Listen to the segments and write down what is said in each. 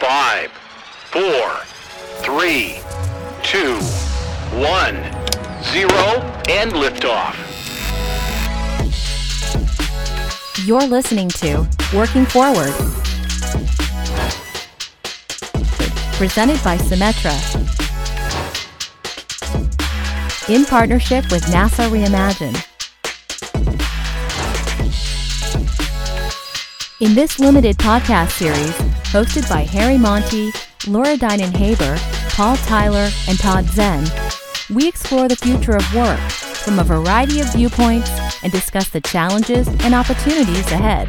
Five, four, three, two, one, zero, and liftoff. You're listening to Working Forward. Presented by Symetra. In partnership with NASA Reimagine. In this limited podcast series, hosted by Harry Monty, Laura Dinan Haber, Paul Tyler, and Todd Zen, we explore the future of work from a variety of viewpoints and discuss the challenges and opportunities ahead.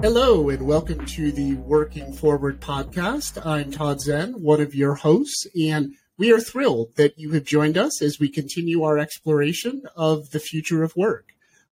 Hello, and welcome to the Working Forward podcast. I'm Todd Zen, one of your hosts, and we are thrilled that you have joined us as we continue our exploration of the future of work.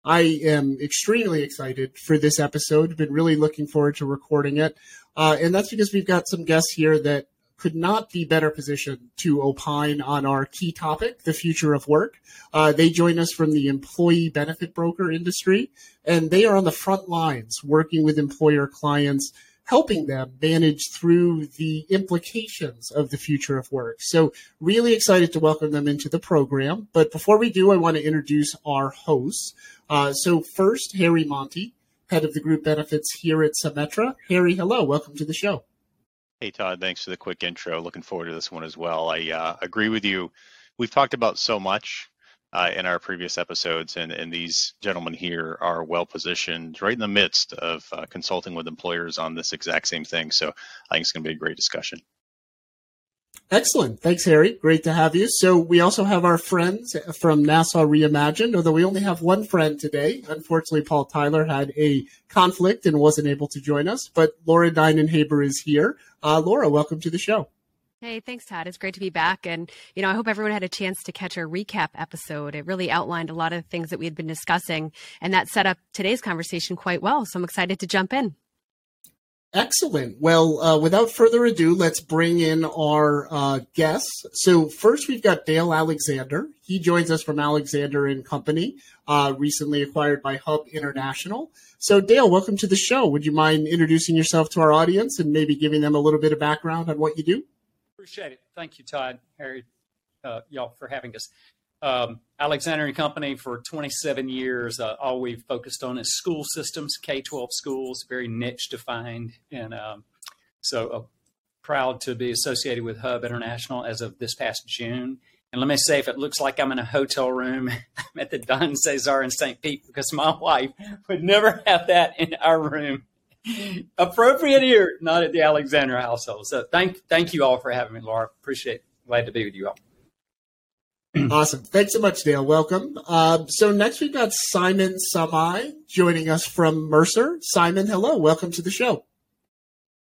I am extremely excited for this episode. Been really looking forward to recording it. Uh, and that's because we've got some guests here that could not be better positioned to opine on our key topic, the future of work. Uh, they join us from the employee benefit broker industry, and they are on the front lines working with employer clients, helping them manage through the implications of the future of work. So, really excited to welcome them into the program. But before we do, I want to introduce our hosts. Uh, so, first, Harry Monty, head of the group benefits here at Symetra. Harry, hello, welcome to the show. Hey, Todd, thanks for the quick intro. Looking forward to this one as well. I uh, agree with you. We've talked about so much uh, in our previous episodes, and, and these gentlemen here are well positioned right in the midst of uh, consulting with employers on this exact same thing. So I think it's going to be a great discussion. Excellent. Thanks, Harry. Great to have you. So we also have our friends from NASA Reimagined, although we only have one friend today. Unfortunately, Paul Tyler had a conflict and wasn't able to join us, but Laura Dinan Haber is here. Uh, Laura, welcome to the show. Hey, thanks, Todd. It's great to be back. And, you know, I hope everyone had a chance to catch our recap episode. It really outlined a lot of things that we had been discussing, and that set up today's conversation quite well. So I'm excited to jump in. Excellent. Well, uh, without further ado, let's bring in our uh, guests. So first, we've got Dale Alexander. He joins us from Alexander and Company, uh, recently acquired by Hub International. So, Dale, welcome to the show. Would you mind introducing yourself to our audience and maybe giving them a little bit of background on what you do? Appreciate it. Thank you, Todd, Harry, uh, y'all for having us. Um, Alexander and Company for 27 years. Uh, all we've focused on is school systems, K-12 schools, very niche defined, and um, so uh, proud to be associated with Hub International as of this past June. And let me say, if it looks like I'm in a hotel room, I'm at the Don Cesar in St. Pete because my wife would never have that in our room. Appropriate here, not at the Alexander household. So thank thank you all for having me, Laura. Appreciate it. Glad to be with you all. awesome. Thanks so much, Dale. Welcome. Uh, so next we've got Simon Samai joining us from Mercer. Simon, hello. Welcome to the show.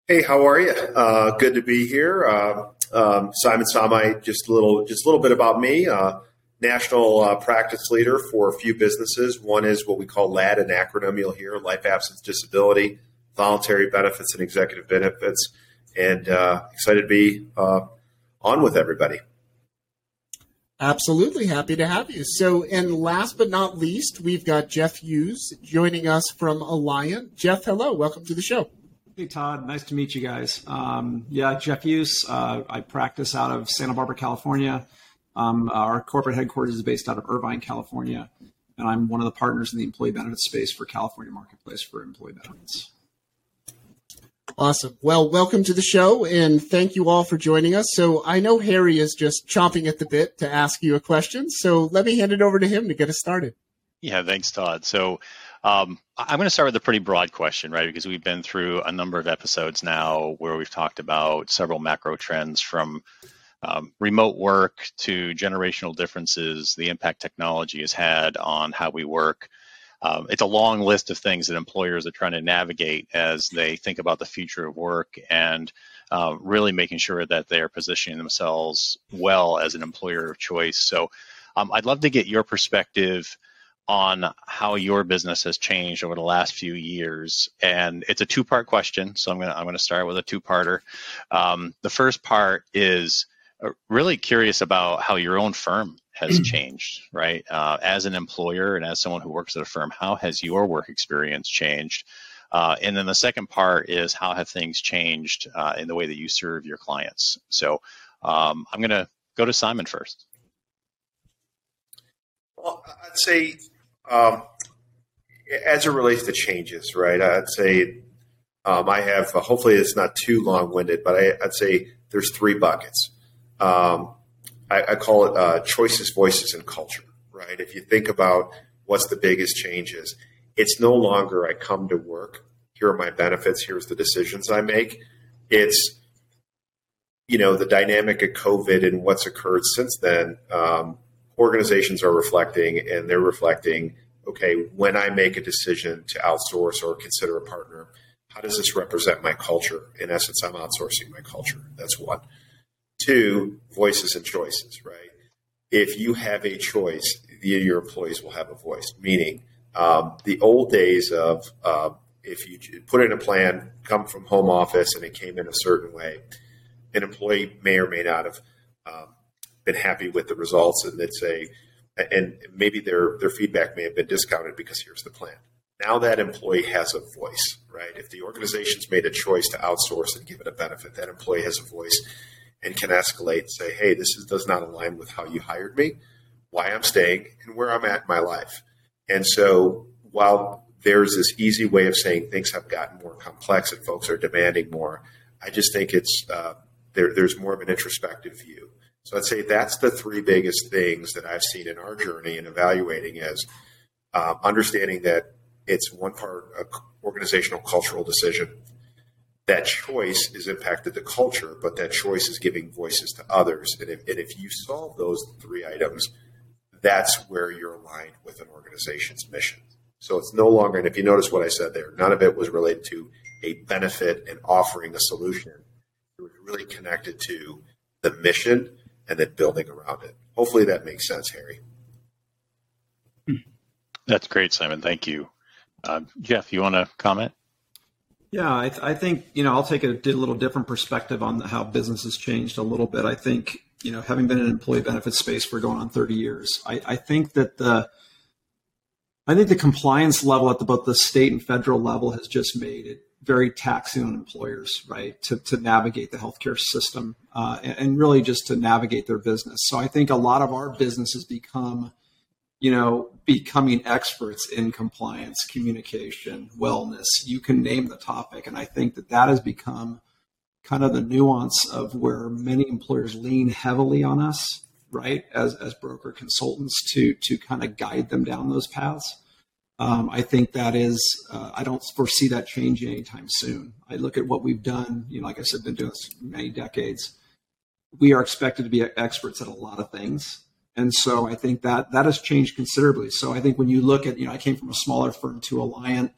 Hey, how are you? Uh, good to be here. Uh, um, Simon Samai, just a little, just a little bit about me. Uh, national uh, practice leader for a few businesses. One is what we call LAD, an acronym you'll hear: Life Absence Disability, Voluntary Benefits, and Executive Benefits. And uh, excited to be on with everybody. Absolutely happy to have you. So, and last but not least, we've got Jeff Hughes joining us from Alliant. Jeff, hello. Welcome to the show. Hey, Todd. Nice to meet you guys. Um, yeah, Jeff Hughes. Uh, I practice out of Santa Barbara, California. Um, our corporate headquarters is based out of Irvine, California. And I'm one of the partners in the employee benefits space for California Marketplace for Employee Benefits. Awesome. Well, welcome to the show and thank you all for joining us. So I know Harry is just chomping at the bit to ask you a question. So let me hand it over to him to get us started. Yeah, thanks, Todd. So um, I'm going to start with a pretty broad question, right? Because we've been through a number of episodes now where we've talked about several macro trends from um, remote work to generational differences, the impact technology has had on how we work. Um, it's a long list of things that employers are trying to navigate as they think about the future of work and uh, really making sure that they're positioning themselves well as an employer of choice. So um, I'd love to get your perspective on how your business has changed over the last few years. And it's a two-part question, so I'm gonna I'm gonna start with a two-parter. Um, the first part is uh, really curious about how your own firm has changed, right? Uh, as an employer and as someone who works at a firm, how has your work experience changed? Uh, and then the second part is how have things changed uh, in the way that you serve your clients. So um, I'm going to go to Simon first. Well, I'd say um, as it relates to changes, right? I'd say um, I have. Uh, hopefully, it's not too long-winded, but I, would say there's three buckets. Um, I, I, call it uh, choices, voices, and culture. Right? If you think about what's the biggest changes, it's no longer I come to work. Here are my benefits. Here's the decisions I make. It's you know the dynamic of COVID and what's occurred since then. Um, organizations are reflecting, and they're reflecting. Okay, when I make a decision to outsource or consider a partner, how does this represent my culture? In essence, I'm outsourcing my culture. That's one. Two, voices and choices, right? If you have a choice, your employees will have a voice. Meaning, um, the old days of uh, if you put in a plan, come from home office, and it came in a certain way, an employee may or may not have um, been happy with the results, and they'd say, and maybe their their feedback may have been discounted because here's the plan. Now that employee has a voice, right? If the organization's made a choice to outsource and give it a benefit, that employee has a voice and can escalate and say, hey, this is, does not align with how you hired me, why I'm staying, and where I'm at in my life. And so while there's this easy way of saying things have gotten more complex and folks are demanding more, I just think it's uh, there, there's more of an introspective view. So I'd say that's the three biggest things that I've seen in our journey in evaluating is um, understanding that it's one part organizational cultural decision. That choice is impacted the culture, but that choice is giving voices to others. And if, and if you solve those three items, that's where you're aligned with an organization's mission. So it's no longer, and if you notice what I said there, none of it was related to a benefit and offering a solution. It was really connected to the mission and then building around it. Hopefully that makes sense, Harry. That's great, Simon. Thank you. Uh, Jeff, you want to comment? Yeah, I, th- I, think you know I'll take a, a little different perspective on how business has changed a little bit. I think you know having been in employee benefits space for going on 30 years, I, I think that the I think the compliance level at the, both the state and federal level has just made it very taxing on employers, right, to, to navigate the healthcare system uh, and, and really just to navigate their business. So I think a lot of our businesses become – you know, becoming experts in compliance, communication, wellness. You can name the topic. And I think that that has become kind of the nuance of where many employers lean heavily on us, right, as, as broker consultants to, to kind of guide them down those paths. Um, I think that is, uh, I don't foresee that changing anytime soon. I look at what we've done, you know, like I said, been doing this many decades. We are expected to be experts at a lot of things and so I think that that has changed considerably. So I think when you look at, you know, I came from a smaller firm to Alliant.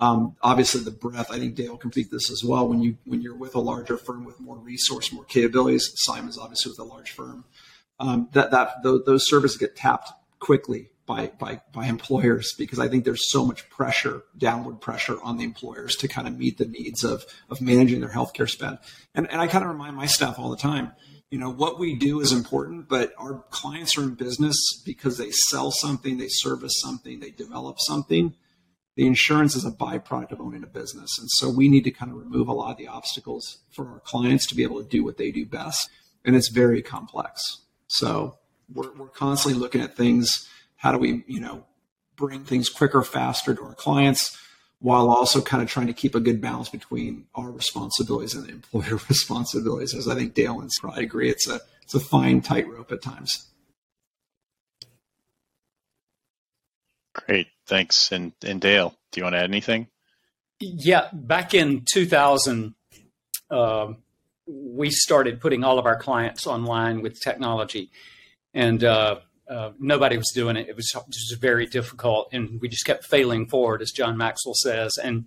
Um, obviously, the breadth. I think Dale can speak this as well. When you when you're with a larger firm with more resource, more capabilities, Simon's obviously with a large firm. Um, that that those services get tapped quickly by by by employers because I think there's so much pressure, downward pressure on the employers to kind of meet the needs of of managing their healthcare spend. And and I kind of remind my staff all the time you know what we do is important but our clients are in business because they sell something they service something they develop something. The insurance is a byproduct of owning a business. And so we need to kind of remove a lot of the obstacles for our clients to be able to do what they do best. And it's very complex. So we're, we're constantly looking at things. How do we you know bring things quicker faster to our clients while also kind of trying to keep a good balance between our responsibilities and the employer responsibilities. As I think Dale and probably agree, it's a it's a fine tightrope at times. Great, thanks. And and Dale, do you want to add anything? Yeah, back in 2000, uh, we started putting all of our clients online with technology, and uh, uh, nobody was doing it. It was just very difficult, and we just kept failing forward, as John Maxwell says. And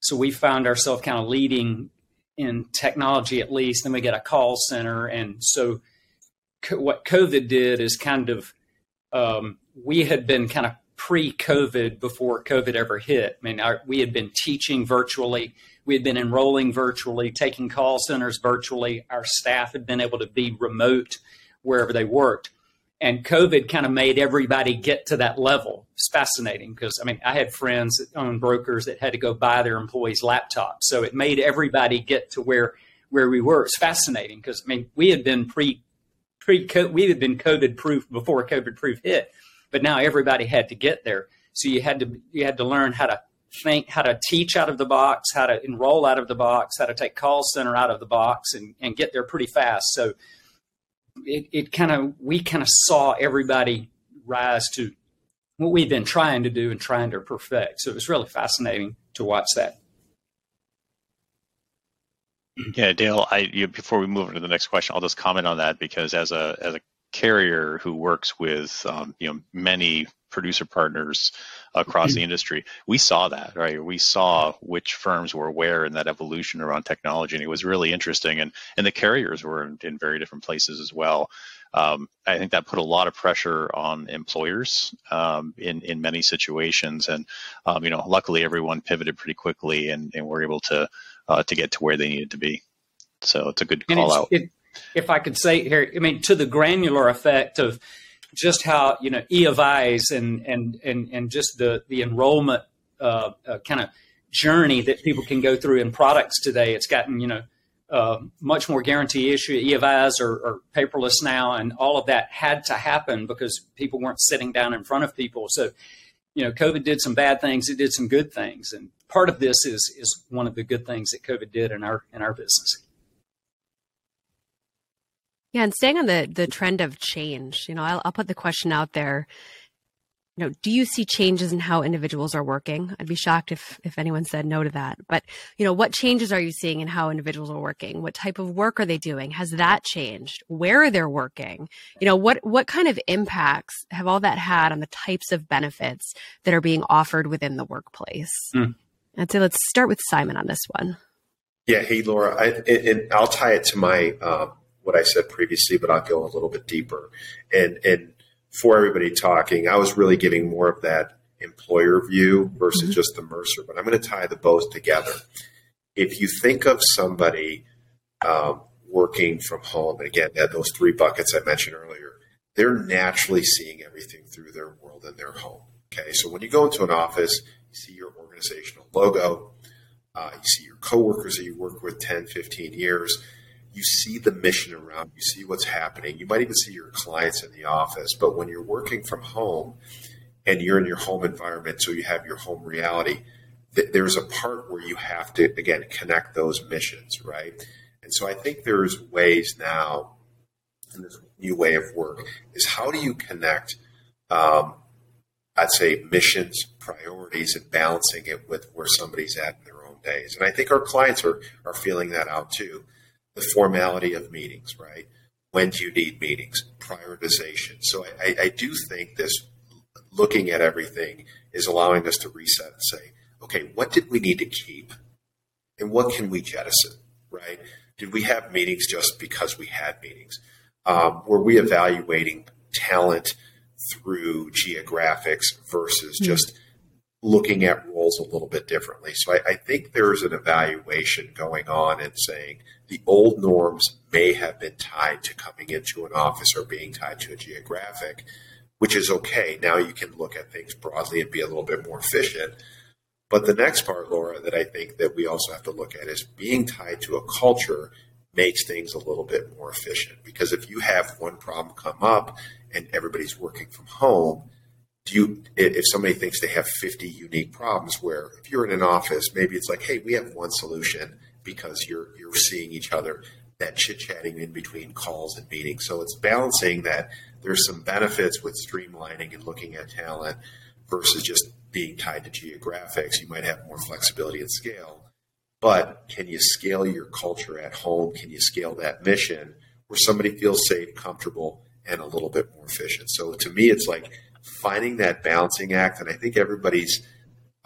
so we found ourselves kind of leading in technology, at least. Then we get a call center, and so co- what COVID did is kind of um, we had been kind of pre-COVID before COVID ever hit. I mean, our, we had been teaching virtually. We had been enrolling virtually, taking call centers virtually. Our staff had been able to be remote wherever they worked and COVID kind of made everybody get to that level. It's fascinating because I mean, I had friends that owned brokers that had to go buy their employees laptops, so it made everybody get to where where we were. It's fascinating because I mean, we had been pre pre we had been COVID proof before COVID proof hit, but now everybody had to get there. So you had to you had to learn how to think, how to teach out of the box, how to enroll out of the box, how to take call center out of the box, and and get there pretty fast. So it, it kind of we kind of saw everybody rise to what we've been trying to do and trying to perfect. So it was really fascinating to watch that. Yeah, Dale. I you, before we move on to the next question, I'll just comment on that because as a as a carrier who works with um, you know many producer partners across the industry. We saw that, right? We saw which firms were where in that evolution around technology, and it was really interesting. And and the carriers were in, in very different places as well. Um, I think that put a lot of pressure on employers um, in in many situations, and um, you know, luckily everyone pivoted pretty quickly, and, and were able to uh, to get to where they needed to be. So it's a good call out. It, if I could say here, I mean, to the granular effect of just how you know E of I's and and and and just the the enrollment uh, uh, kind of journey that people can go through in products today. It's gotten you know uh, much more guarantee issue. E of I's are, paperless now, and all of that had to happen because people weren't sitting down in front of people. So you know, COVID did some bad things. It did some good things, and part of this is is one of the good things that COVID did in our in our business. Yeah, and staying on the the trend of change, you know, I'll, I'll put the question out there. You know, do you see changes in how individuals are working? I'd be shocked if if anyone said no to that. But you know, what changes are you seeing in how individuals are working? What type of work are they doing? Has that changed? Where are they're working? You know, what what kind of impacts have all that had on the types of benefits that are being offered within the workplace? Mm. I'd say let's start with Simon on this one. Yeah, hey Laura, I, and I'll tie it to my uh, what I said previously, but I'll go a little bit deeper. And and for everybody talking, I was really giving more of that employer view versus mm-hmm. just the Mercer. But I'm going to tie the both together. If you think of somebody um, working from home, and again, that those three buckets I mentioned earlier, they're naturally seeing everything through their world in their home. Okay, so when you go into an office, you see your organizational logo, uh, you see your coworkers that you work with 10, 15 years you see the mission around, you see what's happening. You might even see your clients in the office, but when you're working from home and you're in your home environment, so you have your home reality, th- there's a part where you have to again connect those missions, right? And so I think there's ways now in this new way of work is how do you connect um, I'd say missions, priorities, and balancing it with where somebody's at in their own days. And I think our clients are are feeling that out too the formality of meetings, right? When do you need meetings? Prioritization. So I, I do think this looking at everything is allowing us to reset and say, okay, what did we need to keep? And what can we jettison, right? Did we have meetings just because we had meetings? Um, were we evaluating talent through geographics versus mm-hmm. just looking at roles a little bit differently. So I, I, think there's an evaluation going on and saying the old norms may have been tied to coming into an office or being tied to a geographic, which is okay. Now you can look at things broadly and be a little bit more efficient. But the next part, Laura, that I think that we also have to look at is being tied to a culture makes things a little bit more efficient. Because if you have one problem come up and everybody's working from home, do you if somebody thinks they have 50 unique problems where if you're in an office maybe it's like hey we have one solution because you're you're seeing each other that chit chatting in between calls and meetings. So it's balancing that there's some benefits with streamlining and looking at talent versus just being tied to geographics. You might have more flexibility and scale but can you scale your culture at home? Can you scale that mission where somebody feels safe comfortable and a little bit more efficient? So to me it's like finding that balancing act, and I think everybody's,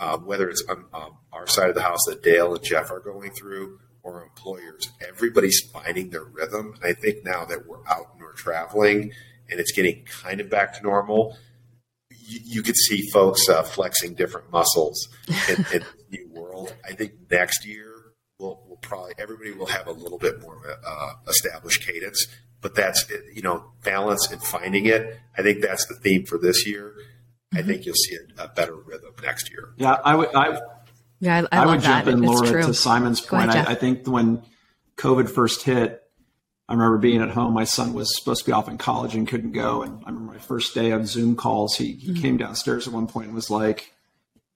uh, whether it's on um, our side of the house that Dale and Jeff are going through, or employers, everybody's finding their rhythm. And I think now that we're out and we're traveling, and it's getting kind of back to normal, you, you could see folks uh, flexing different muscles in, in the new world. I think next year we'll, we'll, probably everybody will have a little bit more uh, established cadence but that's you know balance and finding it. I think that's the theme for this year. I Mm-hmm. think you'll see a, a better rhythm next year. Yeah, I would. I, Yeah, I, I, I love would jump that. in, It's Laura, true. to Simon's Go ahead, point. I, I think when COVID first hit, I remember being at home. My son was supposed to be off in college and couldn't go. And I remember my first day of Zoom calls. He, he Mm-hmm. came downstairs at one point and was like,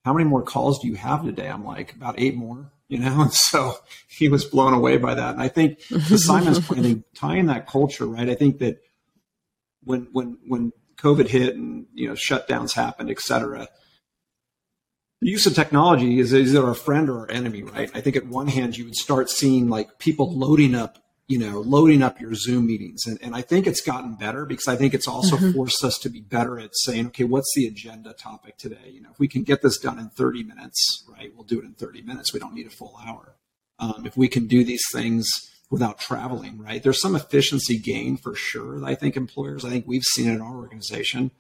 "How many more calls do you have today?" I'm like, "About eight more." You know, and so he was blown away by that. And I think to Simon's point, I think tying that culture, right? I think that when when when COVID hit and you know shutdowns happened, et cetera, the use of technology is it our friend or our enemy, right? I think at one hand you would start seeing like people loading up, you know, loading up your Zoom meetings, and, and I think it's gotten better because I think it's also forced us to be better at saying, okay, what's the agenda topic today? You know, if we can get this done in 30 minutes, right, we'll do it in 30 minutes. We don't need a full hour. Um, if we can do these things without traveling, right? There's some efficiency gain for sure. I think employers, I think we've seen it in our organization,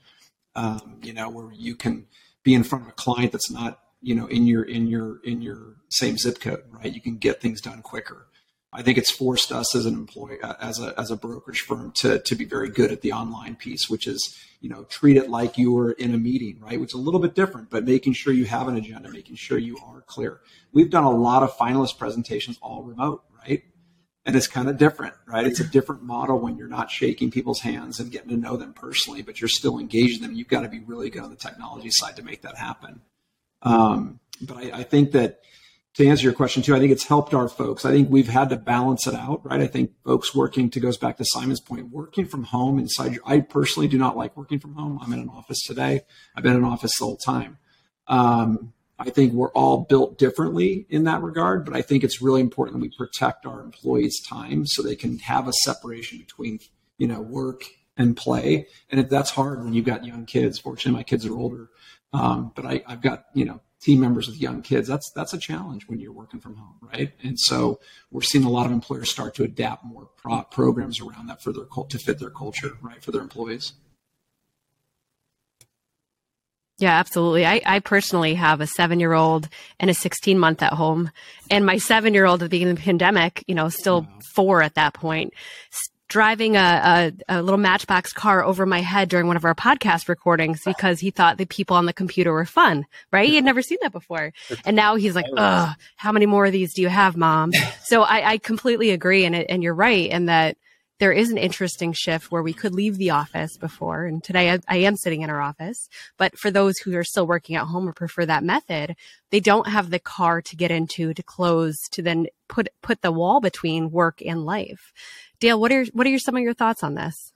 um, you know, where you can be in front of a client that's not, you know, in your in your in your same zip code, right? You can get things done quicker. I think it's forced us as an employee, uh, as a as a brokerage firm, to to be very good at the online piece, which is you know treat it like you were in a meeting, right? Which is a little bit different, but making sure you have an agenda, making sure you are clear. We've done a lot of finalist presentations all remote, right? And it's kind of different, right? It's a different model when you're not shaking people's hands and getting to know them personally, but you're still engaging them. You've got to be really good on the technology side to make that happen. Um, but I, I think that to answer your question too, I think it's helped our folks. I think we've had to balance it out, right? I think folks working to goes back to Simon's point, working from home inside your, I personally do not like working from home. I'm in an office today. I've been in an office the whole time. Um, I think we're all built differently in that regard, but I think it's really important that we protect our employees' time so they can have a separation between, you know, work and play. And if that's hard when you've got young kids, fortunately, my kids are older, um, but I, I've got, you know, team members with young kids. That's that's a challenge when you're working from home, right? And so we're seeing a lot of employers start to adapt more pro- programs around that for their to fit their culture, right, for their employees. Yeah, absolutely. I, I personally have a seven year old and a 16 month at home. And my seven year old at the beginning of the pandemic, you know, still four at that point, driving a, a, a little matchbox car over my head during one of our podcast recordings because he thought the people on the computer were fun, right? He had never seen that before. And now he's like, ugh, how many more of these do you have, mom? So I, I completely agree. And, it, and you're right in that there is an interesting shift where we could leave the office before. And today I, I am sitting in our office. But for those who are still working at home or prefer that method, they don't have the car to get into, to close, to then put put the wall between work and life. Dale, what are what are your, some of your thoughts on this?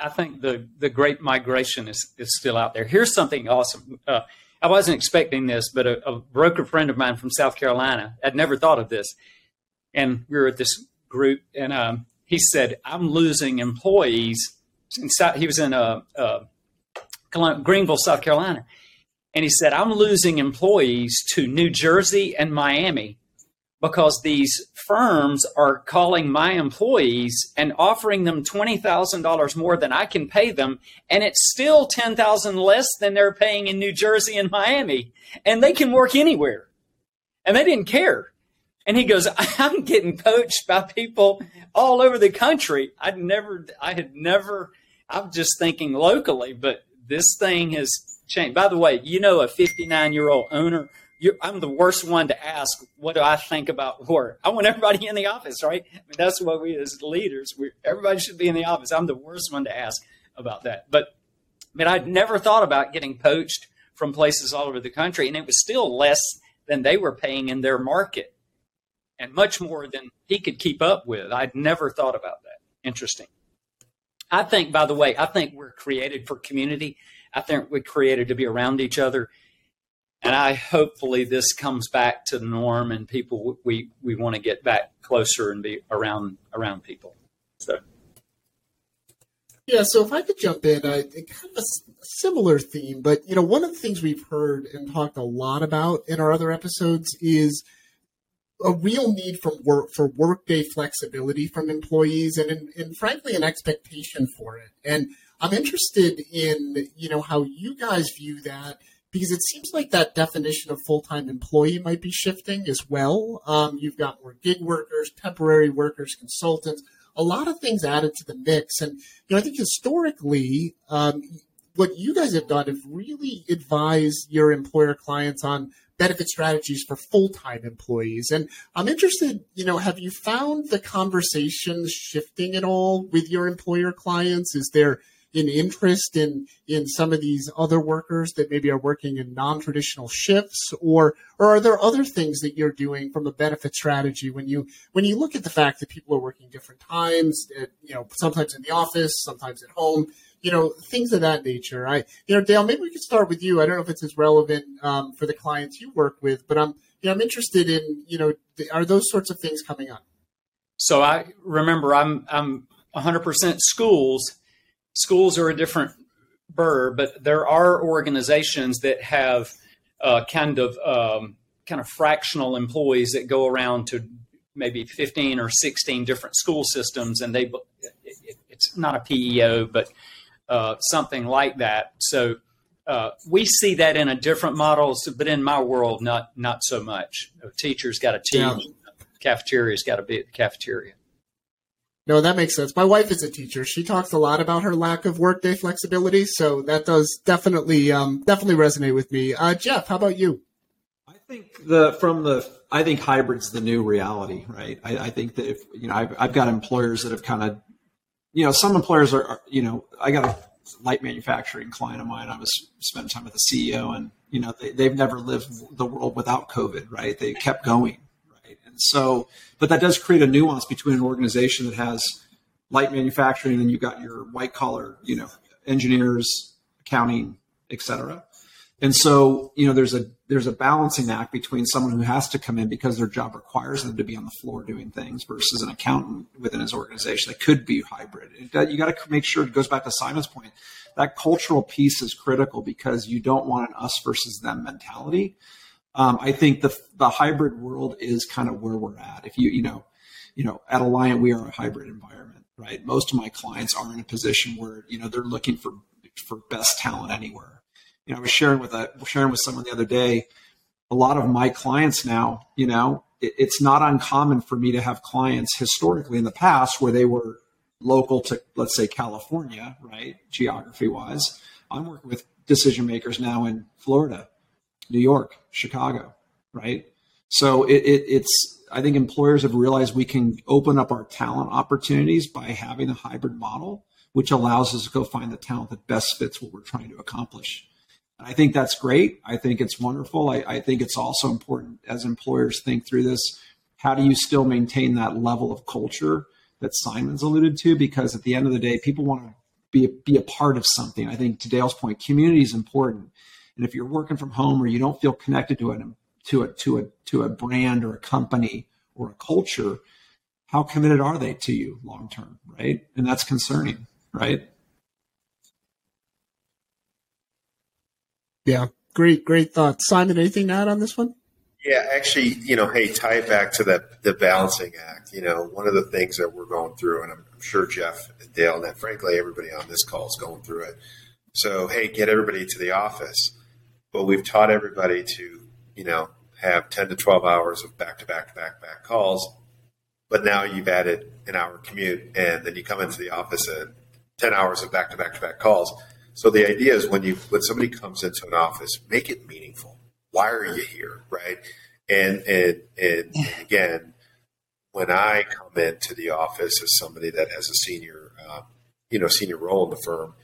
I, think the the great migration is is still out there. Here's something awesome. Uh, I wasn't expecting this, but a, a broker friend of mine from South Carolina had never thought of this, and we were at this group, and um, he said, "I'm losing employees." He was in uh, uh, Greenville, South Carolina, and he said, "I'm losing employees to New Jersey and Miami." because these firms are calling my employees and offering them $20,000 more than I can pay them and it's still 10,000 less than they're paying in New Jersey and Miami and they can work anywhere. And they didn't care. And he goes, I'm getting poached by people all over the country. I'd never I had never I'm just thinking locally, but this thing has changed. By the way, you know a 59-year-old owner you're, I'm the worst one to ask, what do I think about work? I want everybody in the office, right? I mean, that's what we as leaders, we, everybody should be in the office. I'm the worst one to ask about that. But I mean, I'd never thought about getting poached from places all over the country, and it was still less than they were paying in their market and much more than he could keep up with. I'd never thought about that. Interesting. I think, by the way, I think we're created for community. I think we're created to be around each other and I hopefully this comes back to the norm, and people we we want to get back closer and be around around people. So Yeah, so if I could jump in, I kind of a similar theme, but you know, one of the things we've heard and talked a lot about in our other episodes is a real need for work for workday flexibility from employees, and, and and frankly, an expectation for it. And I'm interested in you know how you guys view that because it seems like that definition of full-time employee might be shifting as well. Um, you've got more gig workers, temporary workers, consultants, a lot of things added to the mix. And, you know, I think historically, um, what you guys have done is really advise your employer clients on benefit strategies for full-time employees. And I'm interested, you know, have you found the conversations shifting at all with your employer clients? Is there an interest in in some of these other workers that maybe are working in non-traditional shifts or or are there other things that you're doing from a benefit strategy when you when you look at the fact that people are working different times at, you know sometimes in the office sometimes at home you know things of that nature. I you know dale maybe we could start with you. I don't know if it's as relevant um, for the clients you work with but i'm you know i'm interested in you know are those sorts of things coming up? So i remember i'm i'm 100% schools. Schools are a different burr, but there are organizations that have uh, kind of um, kind of fractional employees that go around to maybe 15 or 16 different school systems, and they it's not a PEO, but uh, something like that. So uh, we see that in a different model, but in my world, not not so much. A teacher's got a teach, yeah. cafeteria's got to be at the cafeteria. No, that makes sense. My wife is a teacher. She talks a lot about her lack of workday flexibility, so that does definitely um, definitely resonate with me. Uh, Jeff, how about you? I think the from the I think hybrid's the new reality, right? I, I think that if you know I've, I've got employers that have kind of you know some employers are, are you know I got a light manufacturing client of mine. I was spending time with the CEO, and you know they, they've never lived the world without COVID, right? They kept going, right? And so, but that does create a nuance between an organization that has light manufacturing and you've got your white collar, you know, engineers, accounting, et cetera. And so, you know, there's a there's a balancing act between someone who has to come in because their job requires them to be on the floor doing things versus an accountant within his organization that could be hybrid. You got to make sure it goes back to Simon's point. That cultural piece is critical because you don't want an us versus them mentality. Um, I think the the hybrid world is kind of where we're at. If you you know, you know, at Alliant we are a hybrid environment, right? Most of my clients are in a position where you know they're looking for for best talent anywhere. You know, I was sharing with a sharing with someone the other day. A lot of my clients now, you know, it, it's not uncommon for me to have clients historically in the past where they were local to let's say California, right, geography wise. I'm working with decision makers now in Florida New York, Chicago, right? So it, it, it's, I think employers have realized we can open up our talent opportunities by having a hybrid model, which allows us to go find the talent that best fits what we're trying to accomplish. I think that's great. I think it's wonderful. I, I think it's also important as employers think through this. How do you still maintain that level of culture that Simon's alluded to? Because at the end of the day, people want to be, be a part of something. I think to Dale's point, community is important. And if you're working from home or you don't feel connected to it to a to a to a brand or a company or a culture, how committed are they to you long term, right? And that's concerning, right? Yeah, great, great thoughts, Simon. Anything to add on this one? Yeah, actually, you know, hey, tie it back to that the balancing act. You know, one of the things that we're going through, and I'm, I'm sure Jeff and Dale, and frankly everybody on this call is going through it. So, hey, get everybody to the office but we've taught everybody to, you know, have 10 to 12 hours of back to back to back back calls. But now you've added an hour commute and then you come into the office at 10 hours of back to back to back calls. So the idea is when you when somebody comes into an office, make it meaningful. Why are you here? Right. And and and, again, when I come into the office as somebody that has a senior uh, you know, senior role in the firm,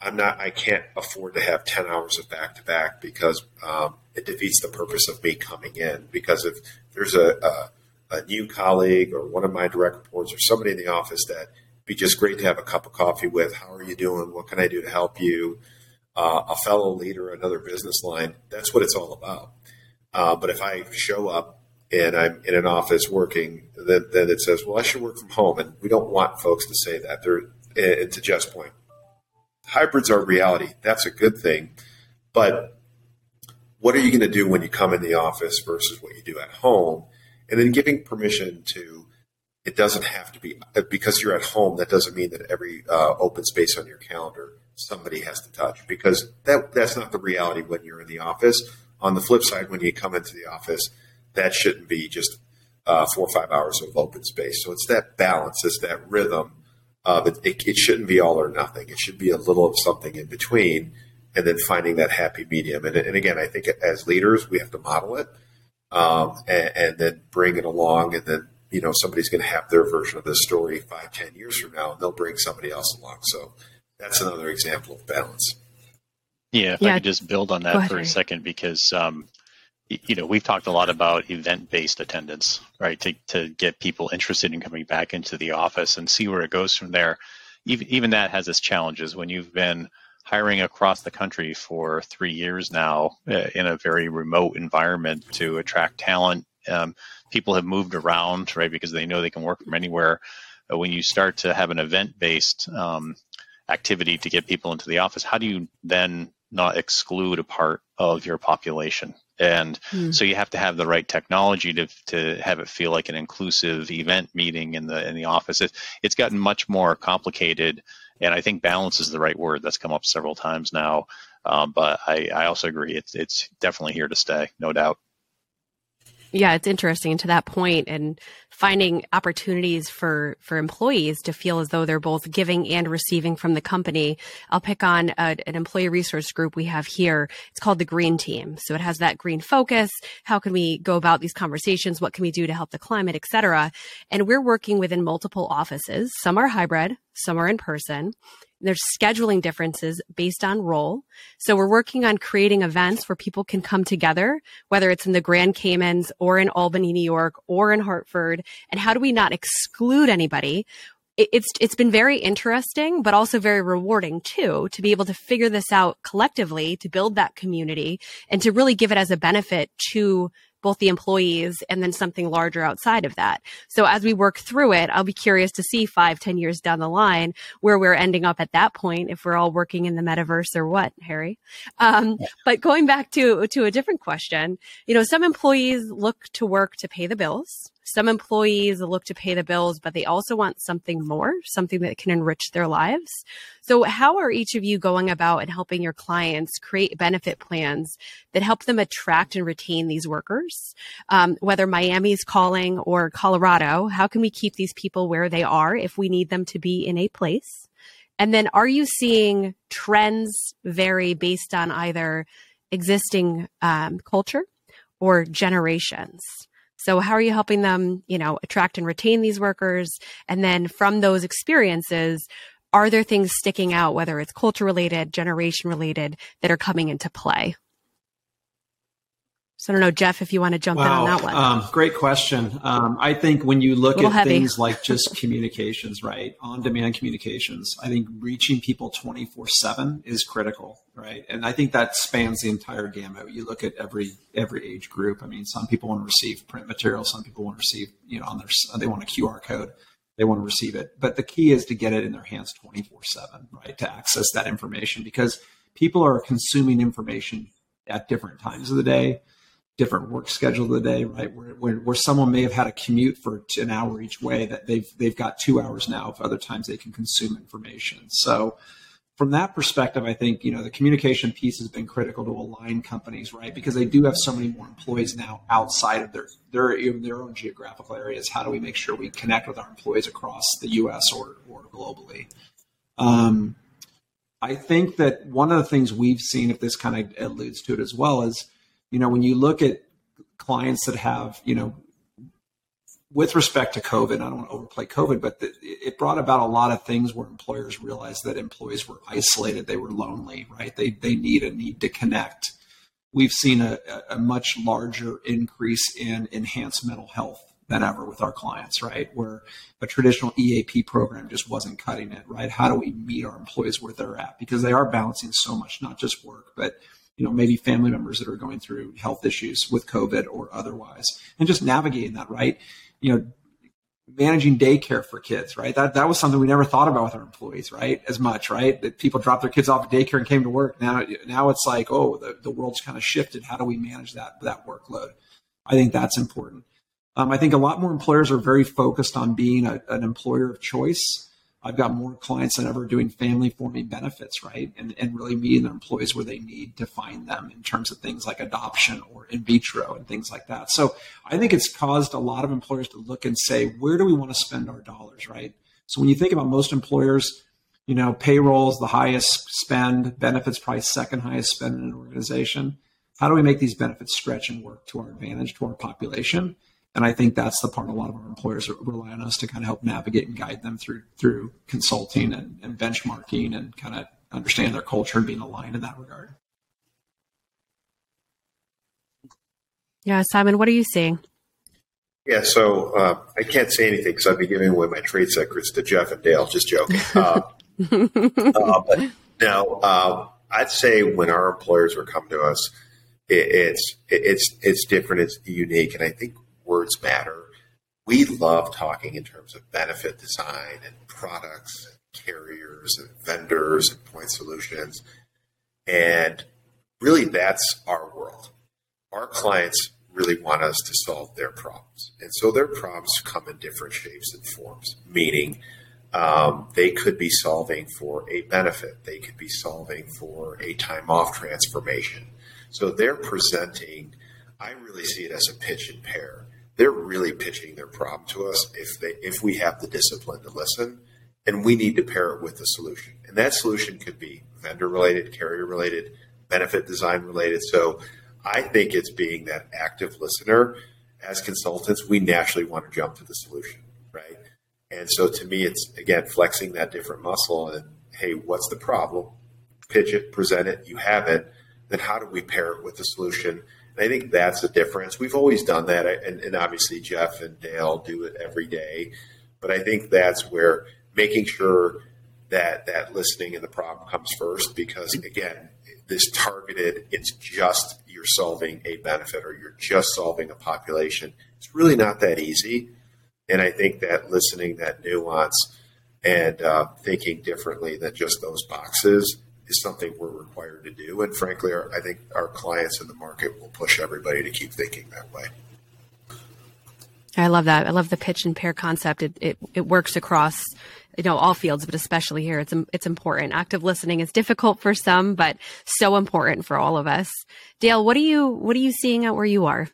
I'm not, I can't afford to have 10 hours of back to back because um, it defeats the purpose of me coming in. Because if there's a, a, a, new colleague or one of my direct reports or somebody in the office that be just great to have a cup of coffee with, how are you doing? What can I do to help you? Uh, a fellow leader, another business line, that's what it's all about. Uh, but if I show up and I'm in an office working, then, then it says, well, I should work from home. And we don't want folks to say that. And to Jeff's point, hybrids are reality. That's a good thing. But what are you going to do when you come in the office versus what you do at home? And then giving permission to it doesn't have to be because you're at home. That doesn't mean that every uh, open space on your calendar somebody has to touch because that that's not the reality when you're in the office. On the flip side, when you come into the office, that shouldn't be just uh, four or five hours of open space. So it's that balance, it's that rhythm. Of it, it, it shouldn't be all or nothing. It should be a little of something in between, and then finding that happy medium. And, and again, I think as leaders, we have to model it um, and, and, then bring it along. And then, you know, somebody's going to have their version of this story five, ten years from now, and they'll bring somebody else along. So that's another example of balance. Yeah, if yeah. I could just build on that for a second, because um, you know we've talked a lot about event-based attendance, right? To to get people interested in coming back into the office and see where it goes from there. Even even that has its challenges when you've been hiring across the country for three years now uh, in a very remote environment to attract talent. Um, people have moved around, right, because they know they can work from anywhere. Uh, when you start to have an event-based um, activity to get people into the office, how do you then not exclude a part of your population. And mm. so you have to have the right technology to, to have it feel like an inclusive event meeting in the in the office. It, it's gotten much more complicated, and I think balance is the right word. That's come up several times now. Um, but I, I also agree it's it's definitely here to stay, no doubt. Yeah, it's interesting to that point and finding opportunities for for employees to feel as though they're both giving and receiving from the company. I'll pick on a, an employee resource group we have here. It's called the Green Team. So it has that green focus. How can we go about these conversations? What can we do to help the climate, et cetera? And we're working within multiple offices. Some are hybrid, some are in person. There's scheduling differences based on role. So we're working on creating events where people can come together, whether it's in the Grand Caymans or in Albany, New York or in Hartford. And how do we not exclude anybody? It's, it's been very interesting, but also very rewarding too, to be able to figure this out collectively, to build that community and to really give it as a benefit to both the employees and then something larger outside of that. So as we work through it, I'll be curious to see five, ten years down the line where we're ending up at that point, if we're all working in the metaverse or what, Harry. Um, but going back to, to a different question, you know, some employees look to work to pay the bills. Some employees look to pay the bills, but they also want something more, something that can enrich their lives. So, how are each of you going about and helping your clients create benefit plans that help them attract and retain these workers? Um, whether Miami's calling or Colorado, how can we keep these people where they are if we need them to be in a place? And then, are you seeing trends vary based on either existing um, culture or generations? So how are you helping them, you know, attract and retain these workers? And then from those experiences, are there things sticking out, whether it's culture related, generation related, that are coming into play? So I don't know, Jeff, if you want to jump wow. in on that one. Um, great question. Um, I think when you look at heavy. things like just communications, right, on demand communications, I think reaching people 24 7 is critical, right? And I think that spans the entire gamut. You look at every every age group. I mean, some people want to receive print material, some people want to receive, you know, on their, they want a QR code, they want to receive it. But the key is to get it in their hands 24 7, right, to access that information because people are consuming information at different times of the day different work schedule of the day, right? Where, where, where, someone may have had a commute for an hour each way, that they've they've got two hours now. Of other times they can consume information. So, from that perspective, I think you know the communication piece has been critical to align companies, right? Because they do have so many more employees now outside of their their their own geographical areas. How do we make sure we connect with our employees across the U.S. or or globally? Um, I think that one of the things we've seen, if this kind of alludes to it as well, is you know, when you look at clients that have, you know, with respect to COVID, I don't want to overplay COVID, but the, it brought about a lot of things where employers realized that employees were isolated, they were lonely, right? They they need a need to connect. We've seen a, a much larger increase in enhanced mental health than ever with our clients, right? Where a traditional EAP program just wasn't cutting it, right? How do we meet our employees where they're at? Because they are balancing so much, not just work, but you know, maybe family members that are going through health issues with COVID or otherwise, and just navigating that, right? You know, managing daycare for kids, right? That that was something we never thought about with our employees, right? As much, right? That people dropped their kids off at daycare and came to work. Now, now it's like, oh, the, the world's kind of shifted. How do we manage that that workload? I think that's important. Um, I think a lot more employers are very focused on being a, an employer of choice I've got more clients than ever doing family forming benefits, right? And, and really meeting their employees where they need to find them in terms of things like adoption or in vitro and things like that. So I think it's caused a lot of employers to look and say, where do we want to spend our dollars, right? So when you think about most employers, you know, payroll is the highest spend, benefits probably second highest spend in an organization. How do we make these benefits stretch and work to our advantage to our population? And I think that's the part a lot of our employers rely on us to kind of help navigate and guide them through through consulting and, and benchmarking and kind of understand their culture and being aligned in that regard. Yeah, Simon, what are you seeing? Yeah, so uh, I can't say anything because I'd be giving away my trade secrets to Jeff and Dale. Just joking. Uh, uh, but now, uh, I'd say when our employers are coming to us, it, it's it, it's it's different. It's unique, and I think words matter. We love talking in terms of benefit design and products, and carriers, and vendors, and point solutions. And really, that's our world. Our clients really want us to solve their problems. And so their problems come in different shapes and forms, meaning um, they could be solving for a benefit, they could be solving for a time off transformation. So they're presenting, I really see it as a pitch and pair they're really pitching their problem to us if they if we have the discipline to listen and we need to pair it with a solution. And that solution could be vendor related carrier related benefit design related so i think it's being that active listener. As consultants we naturally want to jump to the solution right? And so to me it's again flexing that different muscle and hey what's the problem? Pitch it present it you have it then how do we pair it with the solution I think that's the difference. We've always done that, and, and obviously Jeff and Dale do it every day. But I think that's where making sure that that listening and the problem comes first, because again, this targeted, it's just you're solving a benefit or you're just solving a population. It's really not that easy. And I think that listening, that nuance, and uh, thinking differently than just those boxes is something we're required to do. And frankly, our, I think our clients in the market will push everybody to keep thinking that way. I love that. I love the pitch and pair concept. It, it, it works across, you know, all fields, but especially here, it's, it's important. Active listening is difficult for some, but so important for all of us. Dale, what are you, what are you seeing out where you are?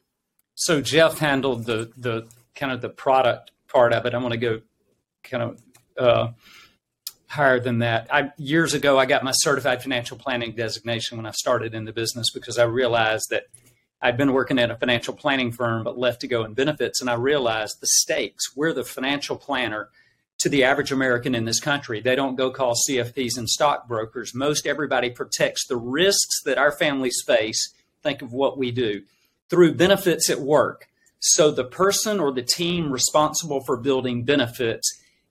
So Jeff handled the, the kind of the product part of it. I'm going to go kind of, uh, higher than that. I, years ago, I got my certified financial planning designation when I started in the business because I realized that I'd been working at a financial planning firm but left to go in benefits, and I realized the stakes. We're the financial planner to the average American in this country. They don't go call CFPs and stockbrokers. Most everybody protects the risks that our families face. Think of what we do through benefits at work. So the person or the team responsible for building benefits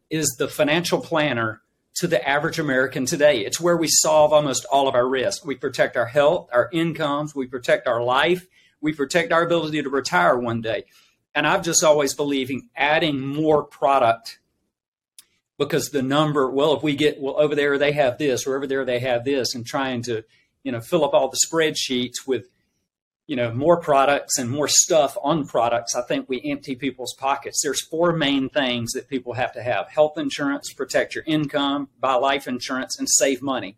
is the financial planner to the average American today. It's where we solve almost all of our risk. We protect our health, our incomes, we protect our life, we protect our ability to retire one day. And I've just always believing adding more product because the number, well, if we get, well, over there they have this, or over there they have this, and trying to, you know, fill up all the spreadsheets with you know more products and more stuff on products i think we empty people's pockets. There's four main things that people have to have health insurance protect your income buy life insurance and save money.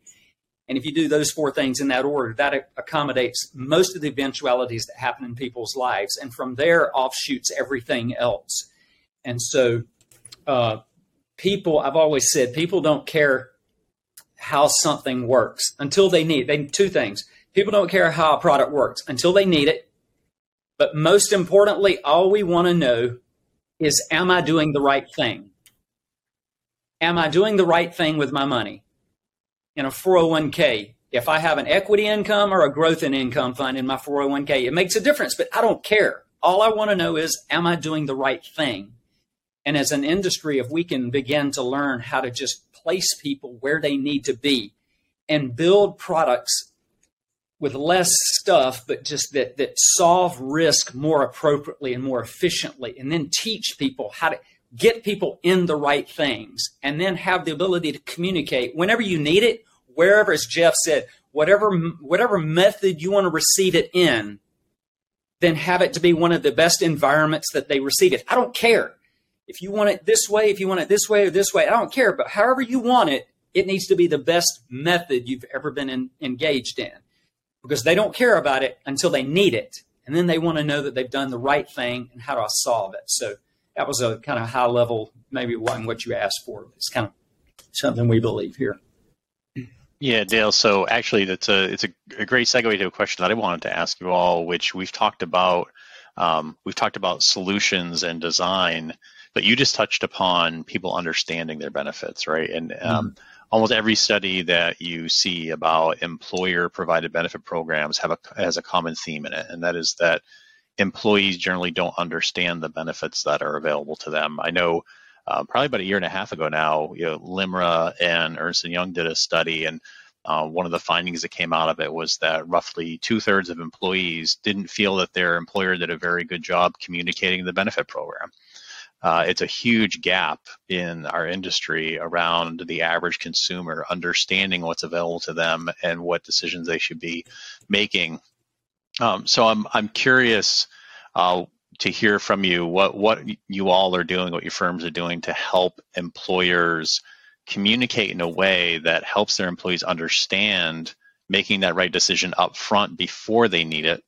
And if you do those four things in that order that accommodates most of the eventualities that happen in people's lives and from there offshoots everything else. And so uh, people i've always said people don't care how something works until they need they two things People don't care how a product works until they need it. But most importantly, all we want to know is Am I doing the right thing? Am I doing the right thing with my money? In a 401k, if I have an equity income or a growth in income fund in my 401k, it makes a difference, but I don't care. All I want to know is Am I doing the right thing? And as an industry, if we can begin to learn how to just place people where they need to be and build products with less stuff, but just that that solve risk more appropriately and more efficiently, and then teach people how to get people in the right things, and then have the ability to communicate whenever you need it, wherever, as Jeff said, whatever whatever method you want to receive it in, then have it to be one of the best environments that they receive it. I don't care. If you want it this way, if you want it this way or this way, I don't care. But however you want it, it needs to be the best method you've ever been in, engaged in because they don't care about it until they need it. And then they want to know that they've done the right thing and how do I solve it. So that was a kind of high level, maybe one what you asked for. It's kind of something we believe here. Yeah, Dale. So actually, that's a it's a, a, great segue to a question that I wanted to ask you all, which we've talked about. Um, we've talked about solutions and design, but you just touched upon people understanding their benefits, right? And um, mm almost every study that you see about employer provided benefit programs have a has a common theme in it, and that is that employees generally don't understand the benefits that are available to them. I know uh, probably about a year and a half ago now, you know, LIMRA and Ernst and Young did a study, and uh, one of the findings that came out of it was that roughly two thirds of employees didn't feel that their employer did a very good job communicating the benefit program uh, it's a huge gap in our industry around the average consumer understanding what's available to them and what decisions they should be making. Um, so I'm I'm curious uh, to hear from you what what you all are doing, what your firms are doing to help employers communicate in a way that helps their employees understand making that right decision up front before they need it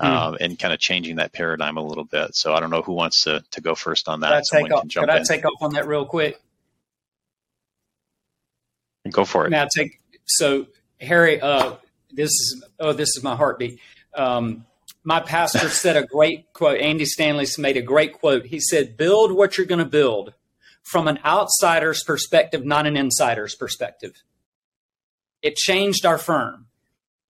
mm. and kind of changing that paradigm a little bit. So I don't know who wants to, to go first on that. Could I, take off, could I take off on that real quick? Go for it. Now take so Harry. Uh, this is oh this is my heartbeat. Um, my pastor said a great quote. Andy Stanley made a great quote. He said, "Build what you're going to build from an outsider's perspective, not an insider's perspective." It changed our firm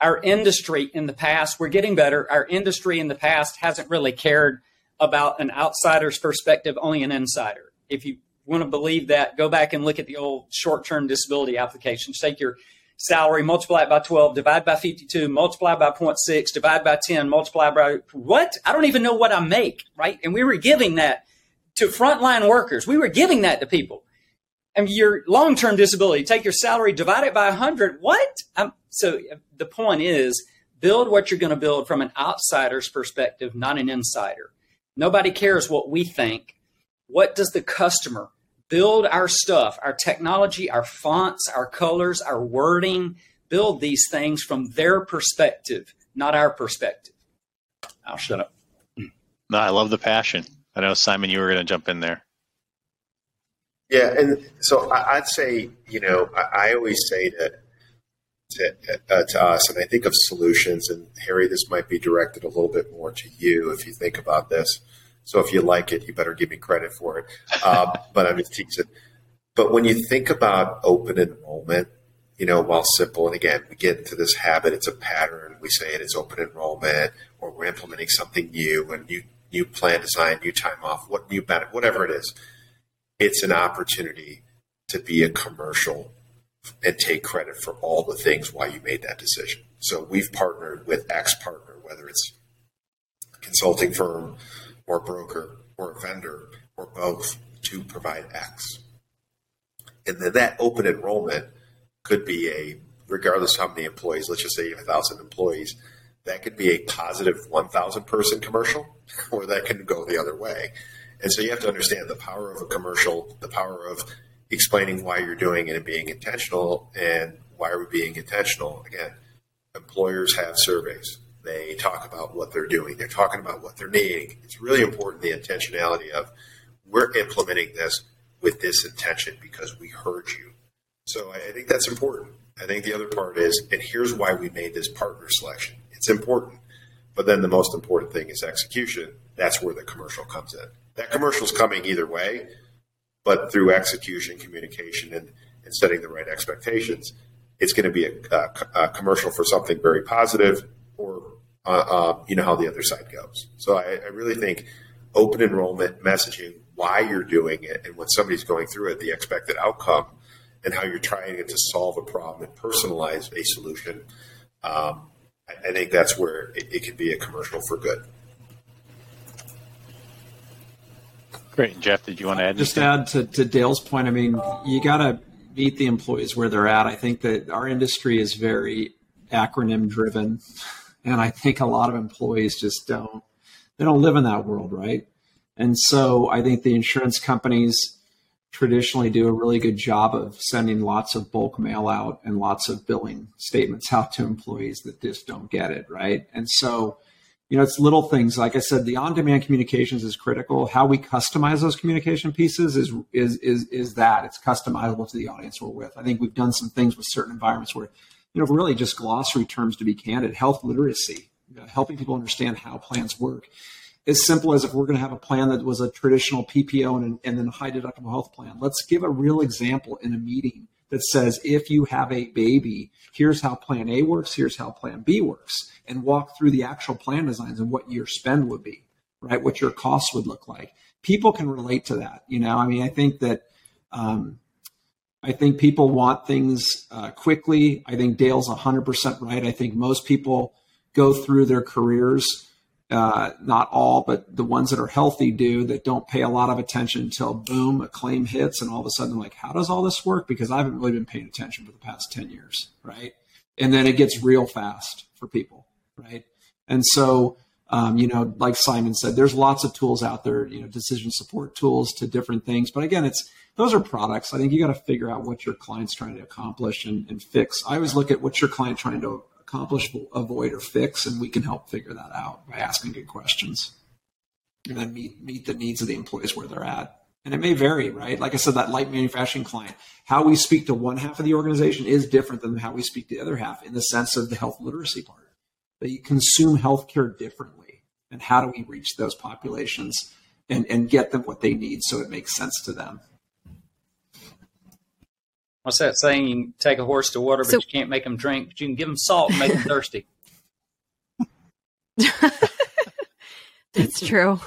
our industry in the past, we're getting better. Our industry in the past hasn't really cared about an outsider's perspective, only an insider. If you want to believe that, go back and look at the old short term disability applications. Take your salary, multiply it by 12, divide by 52, multiply by 0.6, divide by 10, multiply by what? I don't even know what I make, right? And we were giving that to frontline workers. We were giving that to people. And your long term disability, take your salary, divide it by 100. What? I'm, so uh, the point is build what you're going to build from an outsider's perspective, not an insider. Nobody cares what we think. What does the customer build our stuff, our technology, our fonts, our colors, our wording, build these things from their perspective, not our perspective. I'll shut up. Mm. No, I love the passion. I know Simon, you were going to jump in there. Yeah, and so I'd say, you know, I always say that to, uh, to us, and I think of solutions. And Harry, this might be directed a little bit more to you if you think about this. So if you like it, you better give me credit for it. Um, but I'm just teasing. But when you think about open enrollment, you know, while simple, and again, we get into this habit, it's a pattern. We say it is open enrollment, or we're implementing something new, and new new plan design, new time off, what new benefit, whatever it is. It's an opportunity to be a commercial and take credit for all the things why you made that decision. So we've partnered with X partner, whether it's a consulting firm or broker or a vendor or both to provide X. And then that open enrollment could be a, regardless of how many employees, let's just say you have a 1,000 employees, that could be a positive 1,000 person commercial, or that can go the other way. And so you have to understand the power of a commercial, the power of explaining why you're doing it and being intentional. And why are we being intentional? Again, employers have surveys. They talk about what they're doing. They're talking about what they're needing. It's really important the intentionality of we're implementing this with this intention because we heard you. So I think that's important. I think the other part is, and here's why we made this partner selection. It's important. But then the most important thing is execution. That's where the commercial comes in. That commercial is coming either way, but through execution, communication, and, and setting the right expectations, it's going to be a, a, a commercial for something very positive, or uh, uh, you know how the other side goes. So I, I really think open enrollment messaging, why you're doing it, and when somebody's going through it, the expected outcome, and how you're trying to solve a problem and personalize a solution. Um, I, I, think that's where it, it can be a commercial for good. Great. Jeff, did you want to add? Just add to, to Dale's point. I mean, you got to meet the employees where they're at. I think that our industry is very acronym driven. And I think a lot of employees just don't, they don't live in that world, right? And so I think the insurance companies traditionally do a really good job of sending lots of bulk mail out and lots of billing statements out to employees that just don't get it, right? And so, you know, it's little things. Like I said, the on-demand communications is critical. How we customize those communication pieces is is is is that it's customizable to the audience we're with. I think we've done some things with certain environments where, you know, really just glossary terms to be candid, health literacy, you know, helping people understand how plans work as simple as if we're going to have a plan that was a traditional PPO and, and then a high deductible health plan. Let's give a real example in a meeting that says if you have a baby, here's how plan A works, here's how plan B works, and walk through the actual plan designs and what your spend would be, right? What your costs would look like. People can relate to that. You know, I mean, I think that. Um, I think people want things uh, quickly. I think Dale's 100% right. I think most people go through their careers uh, not all, but the ones that are healthy do that don't pay a lot of attention until boom, a claim hits, and all of a sudden, like, how does all this work? Because I haven't really been paying attention for the past 10 years, right? And then it gets real fast for people, right? And so, um, you know, like Simon said, there's lots of tools out there, you know, decision support tools to different things. But again, it's those are products. I think you got to figure out what your client's trying to accomplish and, and fix. I always look at what's your client trying to accomplish, avoid, or fix, and we can help figure that out by asking good questions, and then meet meet the needs of the employees where they're at. And it may vary, right? Like I said, that light manufacturing client, how we speak to one half of the organization is different than how we speak to the other half in the sense of the health literacy part. They consume healthcare differently, and how do we reach those populations and, and get them what they need so it makes sense to them? What's that saying? You can take a horse to water, but so, you can't make them drink. But you can give them salt and make them thirsty. That's true.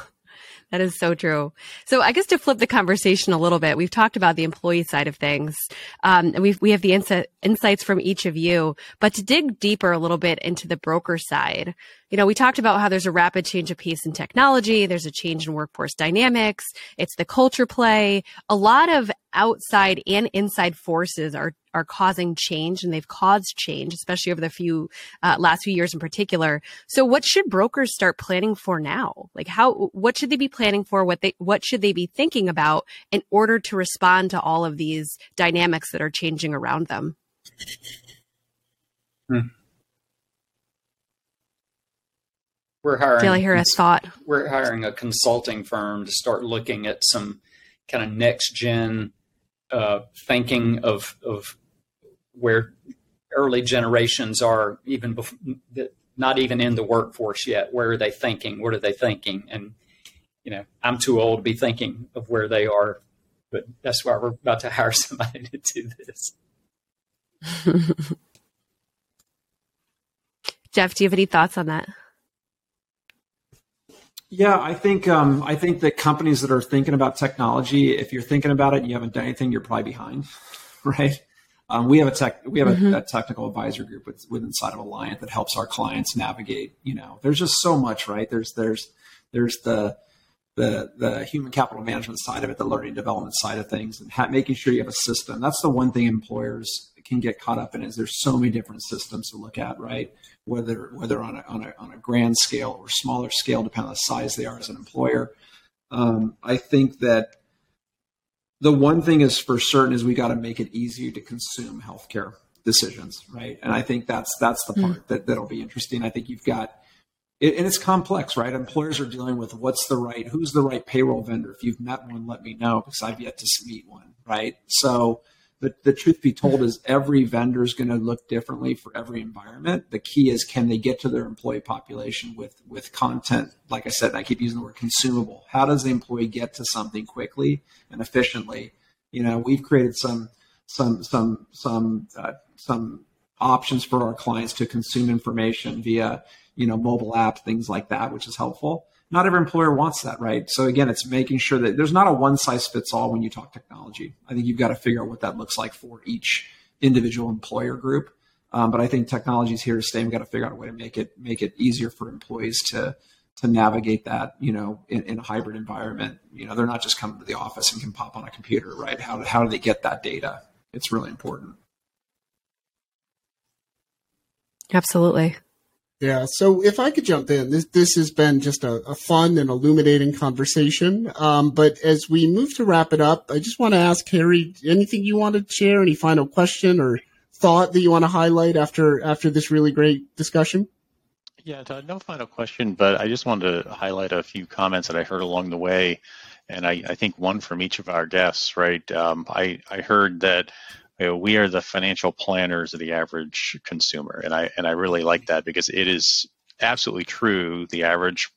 That is so true. So I guess to flip the conversation a little bit, we've talked about the employee side of things, um, and we we have the insight, insights from each of you. But to dig deeper a little bit into the broker side, you know, we talked about how there's a rapid change of pace in technology. There's a change in workforce dynamics. It's the culture play. A lot of outside and inside forces are are causing change and they've caused change, especially over the few uh, last few years in particular. So what should brokers start planning for now? Like how, what should they be planning for? What they, what should they be thinking about in order to respond to all of these dynamics that are changing around them? Hmm. We're hiring. Did I hear a thought? We're hiring a consulting firm to start looking at some kind of next gen uh, thinking of of where early generations are even before, not even in the workforce yet. Where are they thinking? What are they thinking? And you know, I'm too old to be thinking of where they are, but that's why we're about to hire somebody to do this. Jeff, do you have any thoughts on that? Yeah, I think um, I think that companies that are thinking about technology, if you're thinking about it and you haven't done anything, you're probably behind, right? Um, we have a tech, we have mm-hmm. a, a, technical advisor group with, with inside of Alliant that helps our clients navigate. You know, there's just so much, right? There's there's there's the the the human capital management side of it, the learning development side of things, and ha- making sure you have a system. That's the one thing employers can get caught up in is there's so many different systems to look at, right? Whether whether on a on a, on a grand scale or smaller scale, depending on the size they are as an employer. Um, I think that the one thing is for certain is we got to make it easier to consume healthcare decisions, right? And I think that's that's the part mm. that that'll be interesting. I think you've got it, and it's complex, right? Employers are dealing with what's the right, who's the right payroll vendor. If you've met one, let me know because I've yet to meet one, right? So the, the truth be told is every vendor is going to look differently for every environment. The key is can they get to their employee population with with content? Like I said, I keep using the word consumable. How does the employee get to something quickly and efficiently? You know, we've created some some some some uh, some options for our clients to consume information via you know mobile app things like that, which is helpful not every employer wants that, right? So again, it's making sure that there's not a one size fits all when you talk technology. I think you've got to figure out what that looks like for each individual employer group. Um, but I think technology is here to stay. We've got to figure out a way to make it make it easier for employees to to navigate that, you know, in, in a hybrid environment. You know, they're not just coming to the office and can pop on a computer, right? How how do they get that data? It's really important. Absolutely. Yeah. So if I could jump in, this this has been just a, a fun and illuminating conversation. Um, but as we move to wrap it up, I just want to ask Harry anything you want to share, any final question or thought that you want to highlight after after this really great discussion. Yeah, no final question, but I just wanted to highlight a few comments that I heard along the way, and I, I think one from each of our guests. Right, um, I I heard that you know, we are the financial planners of the average consumer, and I and I really like that because it is absolutely true. The average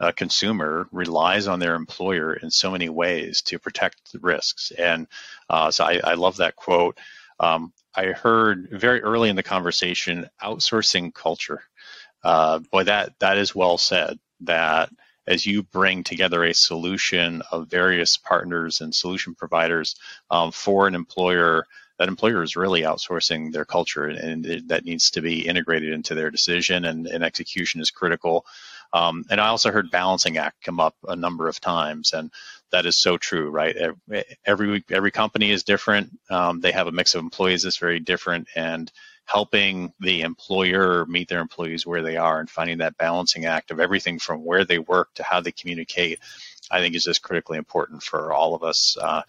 uh, consumer relies on their employer in so many ways to protect the risks, and uh, so I, I, love that quote. Um, I heard very early in the conversation outsourcing culture. Uh, boy, that that is well said. That as you bring together a solution of various partners and solution providers um, for an employer that employer is really outsourcing their culture and, that needs to be integrated into their decision and, and execution is critical. Um, and I also heard balancing act come up a number of times, and that is so true, right? Every every company is different. Um, they have a mix of employees that's very different, and helping the employer meet their employees where they are and finding that balancing act of everything from where they work to how they communicate, I think is just critically important for all of us, uh,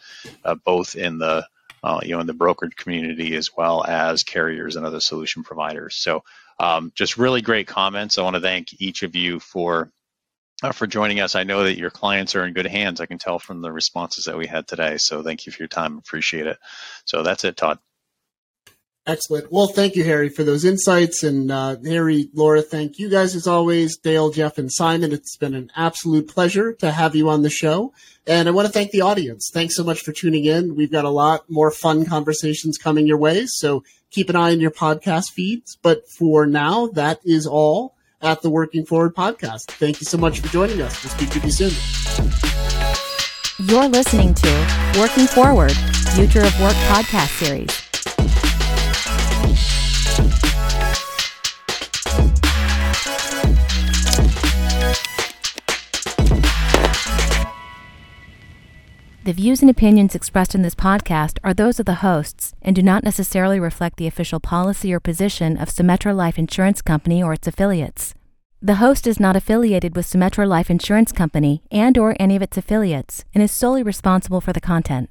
uh, both in the uh, you know, in the brokerage community as well as carriers and other solution providers. So, um, just really great comments. I want to thank each of you for uh, for joining us. I know that your clients are in good hands. I can tell from the responses that we had today. So, thank you for your time. Appreciate it. So, that's it, Todd. Excellent. Well, thank you, Harry, for those insights. And uh, Harry, Laura, thank you guys as always. Dale, Jeff, and Simon, it's been an absolute pleasure to have you on the show. And I want to thank the audience. Thanks so much for tuning in. We've got a lot more fun conversations coming your way. So keep an eye on your podcast feeds. But for now, that is all at the Working Forward podcast. Thank you so much for joining us. We'll speak to you soon. You're listening to Working Forward, Future of Work podcast series. The views and opinions expressed in this podcast are those of the hosts and do not necessarily reflect the official policy or position of Symetra Life Insurance Company or its affiliates. The host is not affiliated with Symetra Life Insurance Company and or any of its affiliates and is solely responsible for the content.